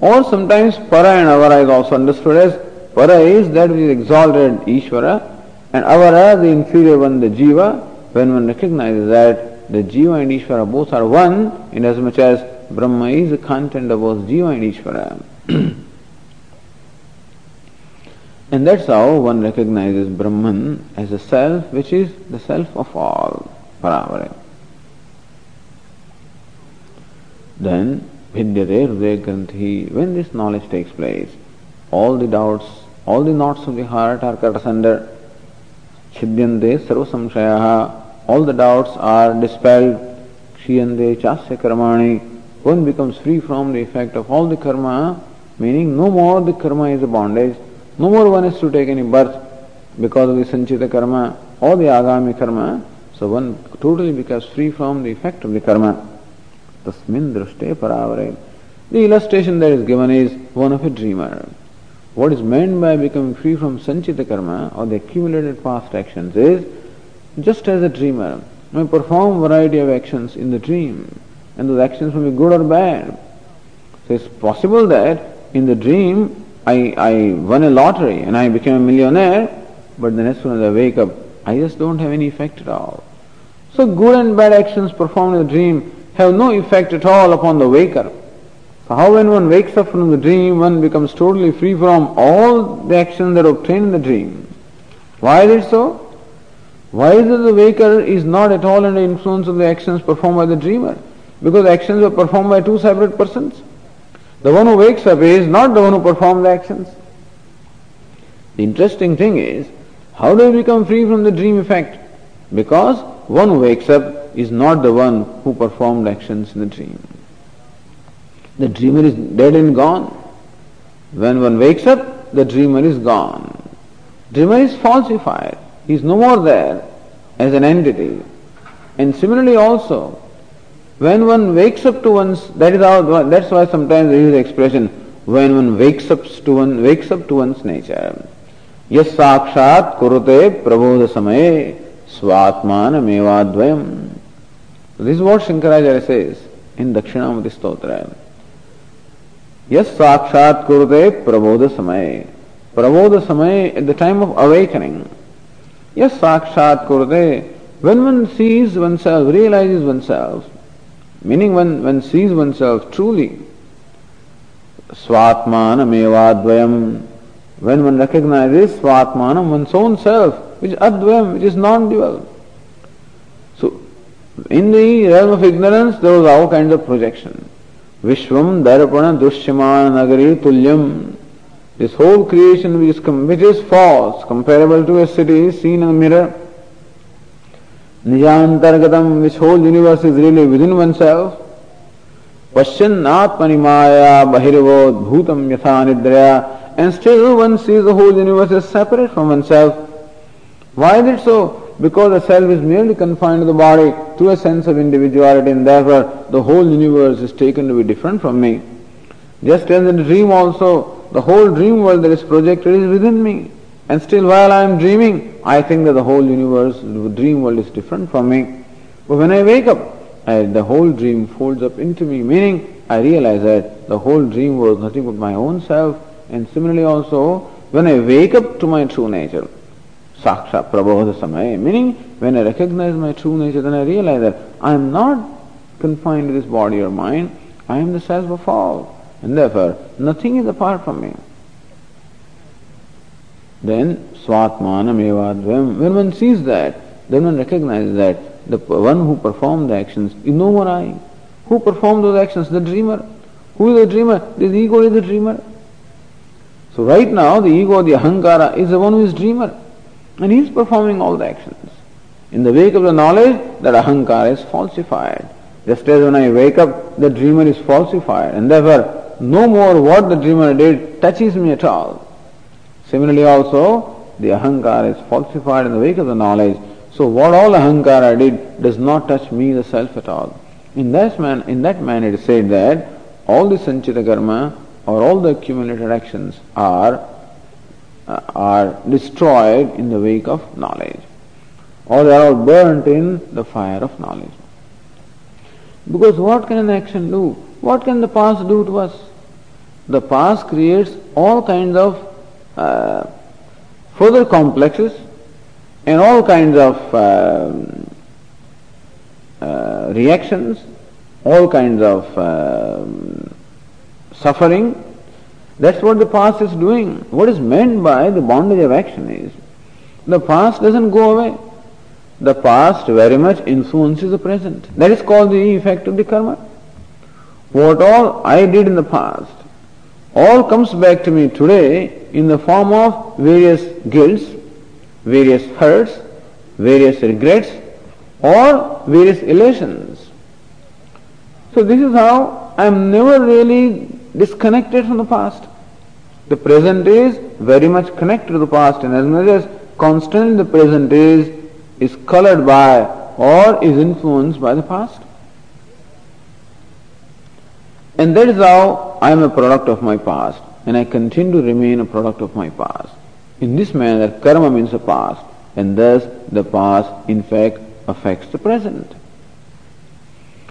Or sometimes para and avara is also understood as para is that which is exalted Ishvara, and avara, the inferior one, the jiva, when one recognizes that the jiva and Ishvara both are one, in as much as Brahma is the content of both jiva and Ishvara. And that's how one recognizes Brahman as a self which is the self of all, Paravare. Then, Bhidyate Granthi, when this knowledge takes place, all the doubts, all the knots of the heart are cut asunder. Chhidyante sarva samshayaha, all the doubts are dispelled. Kshiyante chasya karmani, one becomes free from the effect of all the karma, meaning no more the karma is a bondage, no more one is to take any birth. because of the sanchita karma or the agami karma, so one totally becomes free from the effect of the karma. Tasmin drashte paravare. The illustration that is given is one of a dreamer. What is meant by becoming free from sanchita karma or the accumulated past actions is just as a dreamer may perform variety of actions in the dream and those actions may be good or bad. So it's possible that in the dream I, I won a lottery and I became a millionaire, but then as soon as I wake up, I just don't have any effect at all. So good and bad actions performed in the dream have no effect at all upon the waker. So how when one wakes up from the dream, one becomes totally free from all the actions that are obtained in the dream. Why is it so? Why is it the waker is not at all under influence of the actions performed by the dreamer? Because actions were performed by two separate persons. The one who wakes up is not the one who performed the actions. The interesting thing is, how do we become free from the dream effect? Because one who wakes up is not the one who performed actions in the dream. The dreamer is dead and gone. When one wakes up, the dreamer is gone. Dreamer is falsified. He is no more there as an entity. And similarly also, when one wakes up to one's, that is how, that's why sometimes they use the expression, when one wakes up to one, wakes up to one's nature. Yes sakshat kurute prabodha samaye swatmana mevadvayam. This is what Shankaracharya says in Dakshinamurti Stotra. Yes sakshat kurute prabodha samaye. Prabodha samaye at the time of awakening. Yes sakshat kurute. When one sees oneself, realizes oneself, Meaning when one sees oneself truly, Swatmanam evadvayam, when one recognizes Swatmanam, one's own self, which Advayam, which is non-dual. So, in the realm of ignorance, there was all kinds of projection. Vishwam darpana dushyamana nagari tulyam. This whole creation which is, which is false, comparable to a city seen in a mirror, Nijantargatam, which whole universe is really within oneself. Pasyan Atmani Maya Bahirvod Bhutam Yatha and still one sees the whole universe is separate from oneself. Why is it so? Because the self is merely confined to the body to a sense of individuality and therefore the whole universe is taken to be different from me. Just as in the dream also, the whole dream world that is projected is within me. And still while I am dreaming, I think that the whole universe, the dream world is different from me. But when I wake up, I, the whole dream folds up into me, meaning I realize that the whole dream was nothing but my own self. And similarly also, when I wake up to my true nature, saksha prabodha samaya, meaning when I recognize my true nature, then I realize that I am not confined to this body or mind, I am the self of all. And therefore, nothing is apart from me. Then swatmanam evadvayam. When one sees that, then one recognizes that the one who performed the actions is no more I. Who performed those actions? The dreamer. Who is the dreamer? The ego is the dreamer. So right now the ego, the ahankara, is the one who is dreamer. And he is performing all the actions. In the wake of the knowledge, that ahankara is falsified. Just as when I wake up, the dreamer is falsified. And therefore, no more what the dreamer did touches me at all. Similarly also, the ahankara is falsified in the wake of the knowledge. So what all ahankara did does not touch me, the self at all. In that man, in that man it is said that all the sanchita karma or all the accumulated actions are uh, are destroyed in the wake of knowledge, or they are all burnt in the fire of knowledge. Because what can an action do? What can the past do to us? The past creates all kinds of uh, further complexes and all kinds of um, uh, reactions, all kinds of um, suffering. That's what the past is doing. What is meant by the bondage of action is the past doesn't go away. The past very much influences the present. That is called the effect of the karma. What all I did in the past all comes back to me today in the form of various guilts, various hurts, various regrets, or various elations. So this is how I am never really disconnected from the past. The present is very much connected to the past and as much as constant in the present is, is colored by or is influenced by the past. And that is how I am a product of my past and I continue to remain a product of my past. In this manner, karma means the past and thus the past in fact affects the present.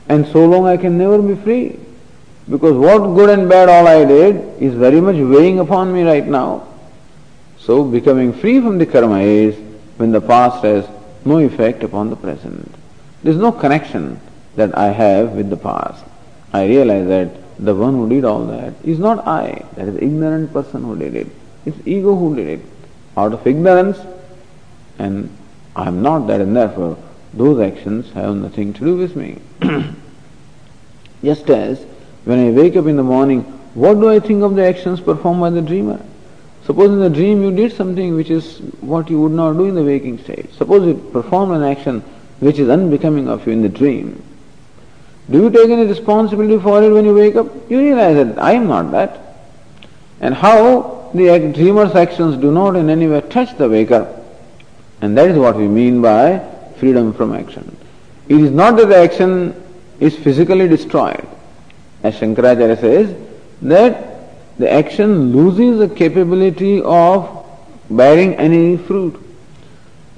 And so long I can never be free. Because what good and bad all I did is very much weighing upon me right now. So becoming free from the karma is when the past has no effect upon the present. There is no connection that I have with the past. I realize that the one who did all that is not I. That is ignorant person who did it. It's ego who did it. Out of ignorance and I am not that and therefore those actions have nothing to do with me. Just as when I wake up in the morning, what do I think of the actions performed by the dreamer? Suppose in the dream you did something which is what you would not do in the waking state. Suppose you performed an action which is unbecoming of you in the dream. Do you take any responsibility for it when you wake up? You realize that I am not that. And how the dreamer's actions do not in any way touch the waker. And that is what we mean by freedom from action. It is not that the action is physically destroyed. As Shankaracharya says, that the action loses the capability of bearing any fruit.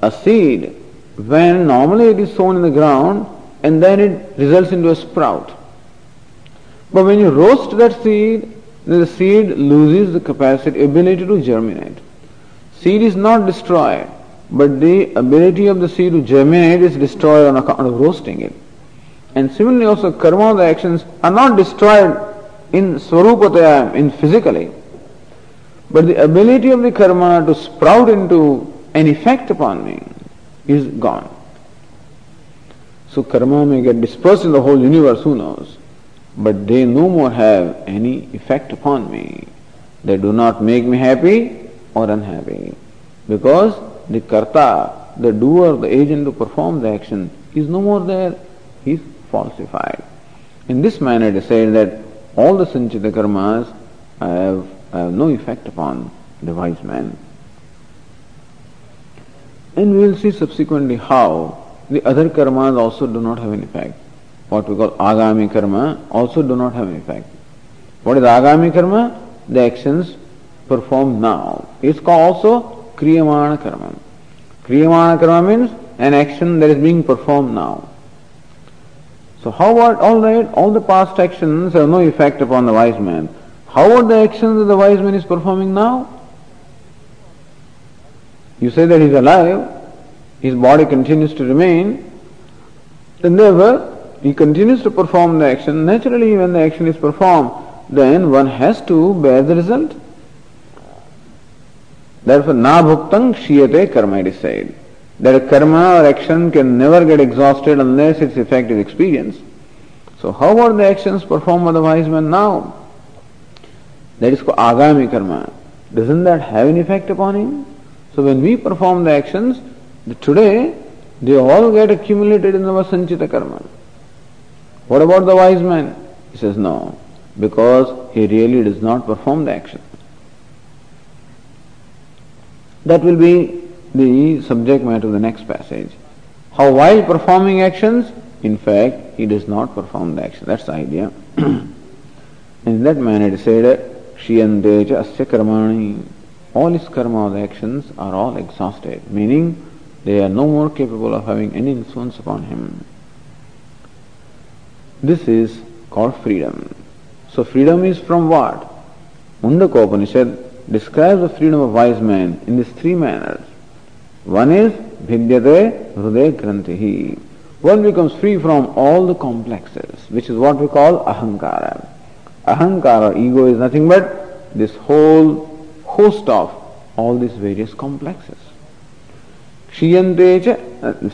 A seed, when normally it is sown in the ground and then it results into a sprout. But when you roast that seed, then the seed loses the capacity, ability to germinate. Seed is not destroyed, but the ability of the seed to germinate is destroyed on account of roasting it. And similarly also karma, the actions are not destroyed in swarupataya, in physically. But the ability of the karma to sprout into an effect upon me is gone. So karma may get dispersed in the whole universe, who knows? But they no more have any effect upon me. They do not make me happy or unhappy. Because the karta, the doer, the agent to perform the action is no more there. He is falsified. In this manner it is said that all the sanchita karmas have, have no effect upon the wise man. And we will see subsequently how the other karmas also do not have an effect. What we call agami karma also do not have an effect. What is agami karma? The actions performed now. It's called also kriyamana karma. Kriyamana karma means an action that is being performed now. So how about all right, all the past actions have no effect upon the wise man. How about the actions that the wise man is performing now? You say that he is alive, his body continues to remain, then therefore he continues to perform the action. Naturally when the action is performed, then one has to bear the result. Therefore, na bhuktang shiyate karma it is said that a karma or action can never get exhausted unless its effect is experienced. So how are the actions performed by the wise man now? That is called agami karma. Doesn't that have an effect upon him? So when we perform the actions, today they all get accumulated in our sanchita karma. What about the wise man? He says no, because he really does not perform the action. That will be the subject matter of the next passage. How while performing actions, in fact, he does not perform the action. That's the idea. in that manner is said, Shiyante cha asya karmani. All his karma, the actions, are all exhausted, meaning they are no more capable of having any influence upon him. This is called freedom. So freedom is from what? Mundaka Upanishad describes the freedom of wise man in these three manners. One is Bhidyate Hruday Grantihi. One becomes free from all the complexes, which is what we call Ahankara. Ahankara, ego, is nothing but this whole host of all these various complexes. Kshiyante cha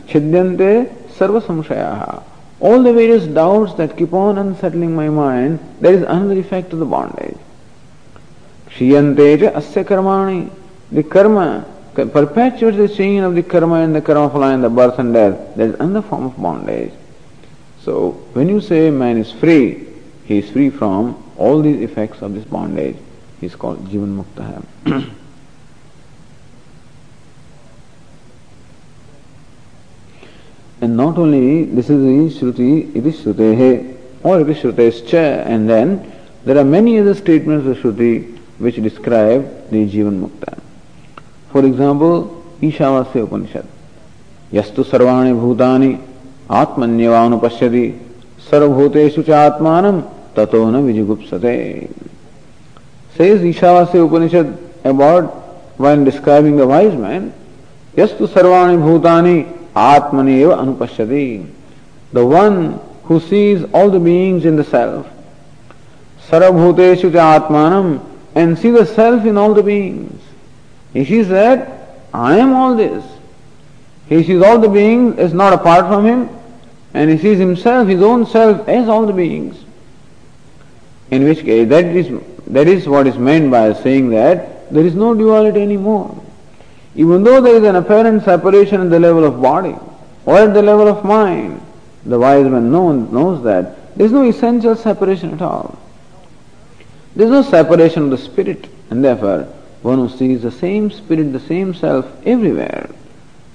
chidyante sarva samshayaha. All the various doubts that keep on unsettling my mind, there is another effect of the bondage. Kshiyante cha asya karmani. The karma perpetuates the chain of the karma and the karma phala and the birth and death. That is another form of bondage. So when you say man is free, he is free from all these effects of this bondage. He is called Jivan Mukta. And not only this is the Shruti, it is Shrutehe or it is Shrutescha and then there are many other statements of Shruti which describe the Jivan Mukta. For example, Ishavasya Upanishad. Yastu sarvani bhutani atmanyevanupashyati sarvbhuteshu cha atmanam tato na vijigupsate. Says Ishavasya Upanishad about when describing the wise man, Yastu sarvani bhutani atmani eva anupashyati. The one who sees all the beings in the self, sarvbhuteshu cha atmanam, and see the self in all the beings. He sees that I am all this. He sees all the beings as not apart from him, and he sees himself, his own self, as all the beings. In which case, that is, that is what is meant by saying that there is no duality anymore. Even though there is an apparent separation at the level of body or at the level of mind, the wise man knows, knows that there is no essential separation at all. There is no separation of the spirit, and therefore one who sees the same spirit, the same self everywhere.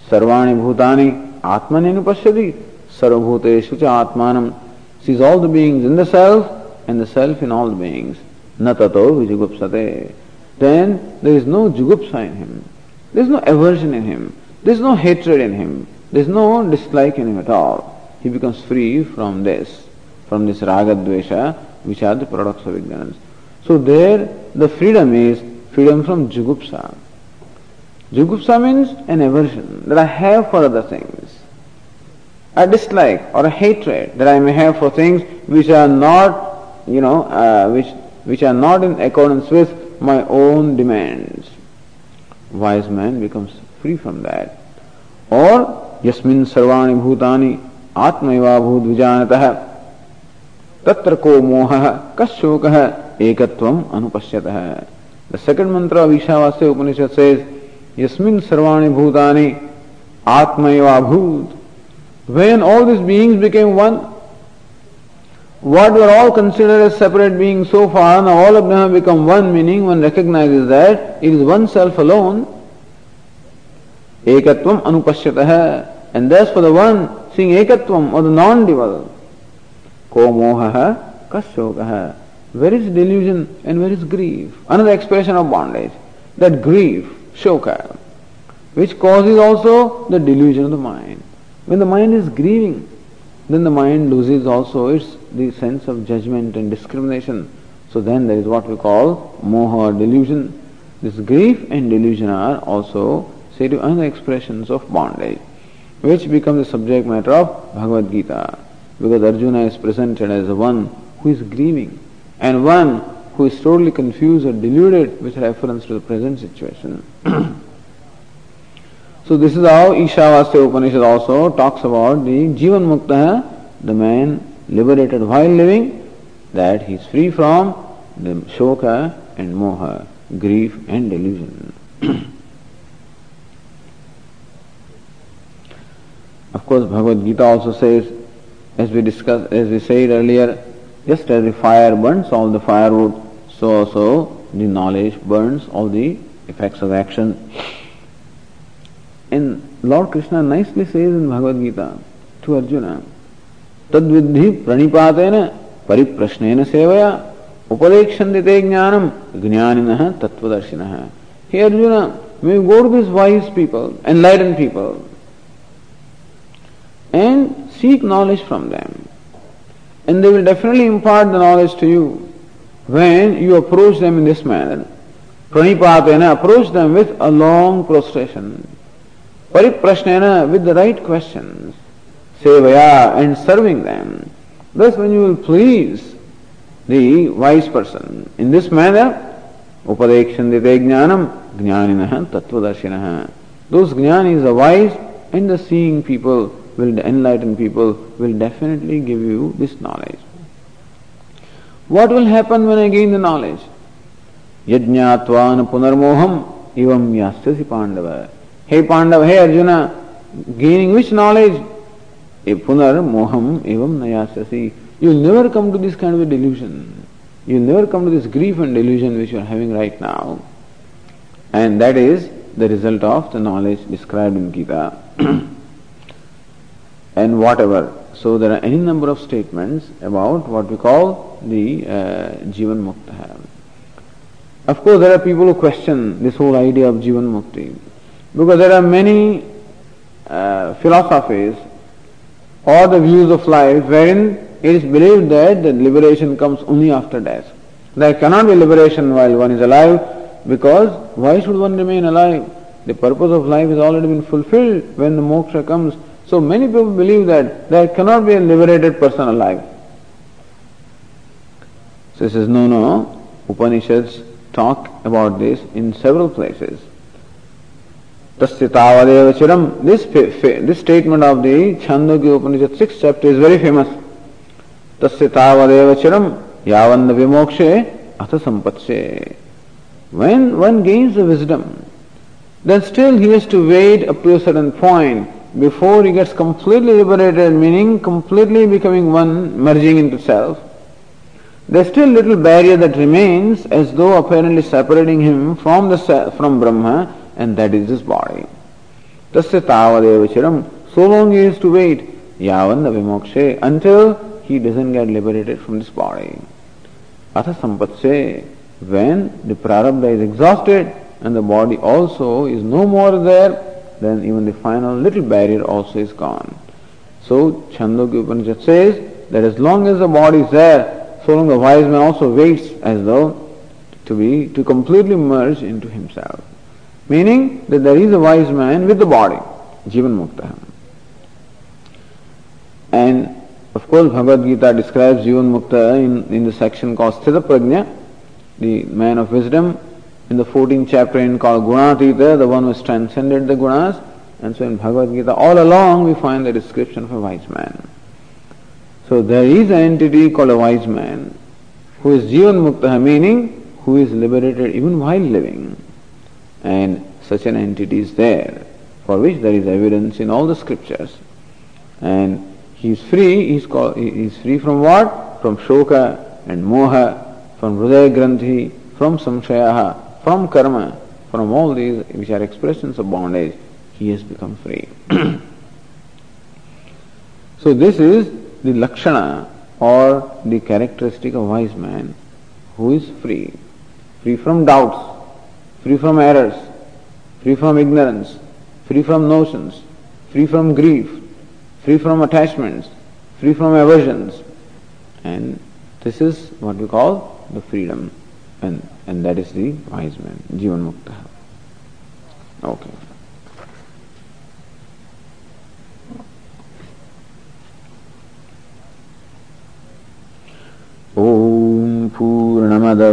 Sarvani bhutani atmanenu pashyati sarvabhuteshu cha atmanam sees all the beings in the self and the self in all the beings. Natato vijigupsate. Then there is no jugupsa in him. There is no aversion in him. There is no hatred in him. There is no dislike in him at all. He becomes free from this, from this raga dvesha, which are the products of ignorance. So there the freedom is freedom from jugupsa. Jugupsa means an aversion that I have for other things. A dislike or a hatred that I may have for things which are not, you know, uh, which, which are not in accordance with my own demands. Wise man becomes free from that. Or, yasmin sarvani bhutani atmaiva bhut vijanatah तत्र को मोह कशोक anupashyatah. The second mantra of Ishavasya Upanishad says, Yasmin sarvani bhutani atmayava bhut. When all these beings became one, what were all considered as separate beings so far, now all of them have become one, meaning one recognizes that it is one self alone. Ekatvam anupashyatah. And thus for the one seeing ekatvam or the non-dual, ko moha kashokaha. Where is delusion and where is grief? Another expression of bondage. That grief, shoka, which causes also the delusion of the mind. When the mind is grieving, then the mind loses also its the sense of judgment and discrimination. So then there is what we call moha delusion. This grief and delusion are also said to other expressions of bondage, which becomes the subject matter of Bhagavad Gita, because Arjuna is presented as one who is grieving and one who is totally confused or deluded with reference to the present situation. so this is how Ishavasya Upanishad also talks about the Jivan Mukta, the man liberated while living, that he is free from the shoka and moha, grief and delusion. of course, Bhagavad Gita also says, as we discussed, as we said earlier, just as the fire burns all the firewood, so also the knowledge burns all the effects of action. And Lord Krishna nicely says in Bhagavad Gita to Arjuna, Tadvidhi pranipatena pariprashnena sevaya upadekshantite jnanam jnaninaha tattvadarshinaha. Hey Arjuna, may you go to these wise people, enlightened people, and seek knowledge from them and they will definitely impart the knowledge to you when you approach them in this manner. Pranipatena, approach them with a long prostration. Pariprashnena, with the right questions. Sevaya, and serving them. Thus, when you will please the wise person in this manner, upadekshantite jnanam jnaninaha tattvadarshinaha. Those jnanis, the wise and the seeing people, will enlighten people will definitely give you this knowledge. What will happen when I gain the knowledge? Yajñatvan punarmoham ivam yasyasi pandava. Hey Pandava, hey Arjuna, gaining which knowledge? Punar moham evam nayasyasi. You will never come to this kind of a delusion. You will never come to this grief and delusion which you are having right now. And that is the result of the knowledge described in Gita. and whatever. So there are any number of statements about what we call the uh, Jivan Mukta. Of course, there are people who question this whole idea of Jivan Mukti because there are many uh, philosophies or the views of life wherein it is believed that the liberation comes only after death. There cannot be liberation while one is alive because why should one remain alive? The purpose of life has already been fulfilled when the moksha comes. So many people believe that there cannot be a liberated person alive. So he says, no, no, Upanishads talk about this in several places. Tasya tavadev chiram. This, this statement of the Chandogya Upanishad 6th chapter is very famous. Tasya tavadev chiram yavanna vimokshe atha sampatshe. When one gains the wisdom, then still he has to wait up to a certain point before he gets completely liberated, meaning completely becoming one, merging into self. There's still little barrier that remains as though apparently separating him from the from Brahma and that is his body. Tasya tavadeva chiram. So long he has to wait. Yavan vimokshe until he doesn't get liberated from this body. Atha sampatse when the prarabdha is exhausted and the body also is no more there, then even the final little barrier also is gone. So Chandogya Upanishad says that as long as the body is there, so long the wise man also waits as though to be to completely merge into himself. Meaning that there is a wise man with the body, Jivan Mukta. And of course Bhagavad Gita describes Jivan Mukta in, in the section called Sthita Prajna, the man of wisdom, in the 14th chapter in called Gunatita, the one who has transcended the gunas. And so in Bhagavad Gita, all along we find the description of a wise man. So there is an entity called a wise man who is Jivan Mukta, meaning who is liberated even while living. And such an entity is there, for which there is evidence in all the scriptures. And he is free, he is, called, he is free from what? From shoka and moha, from hridaya granthi, from samshayaha, from karma, from all these which are expressions of bondage, he has become free. so this is the lakshana or the characteristic of wise man who is free, free from doubts, free from errors, free from ignorance, free from notions, free from grief, free from attachments, free from aversions. And this is what we call the freedom. And, and that is the wise man, Jivan Mukta. Okay. ॐ पूर्णमदः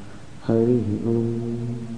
हरिः ॐ